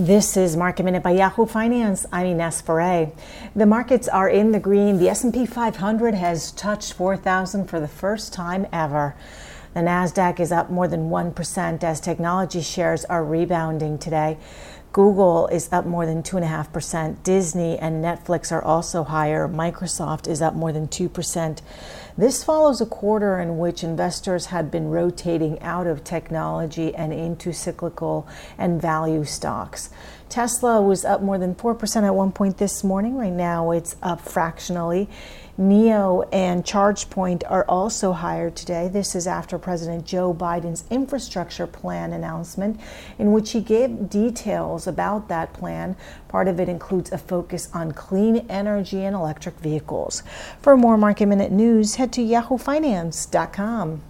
This is Market Minute by Yahoo Finance. I'm Ines Ferre. The markets are in the green. The S&P 500 has touched 4,000 for the first time ever. The Nasdaq is up more than 1% as technology shares are rebounding today. Google is up more than 2.5%. Disney and Netflix are also higher. Microsoft is up more than 2%. This follows a quarter in which investors had been rotating out of technology and into cyclical and value stocks. Tesla was up more than 4% at one point this morning. Right now, it's up fractionally. NIO and ChargePoint are also higher today. This is after President Joe Biden's infrastructure plan announcement, in which he gave details about that plan. Part of it includes a focus on clean energy and electric vehicles. For more market minute news, head to yahoofinance.com.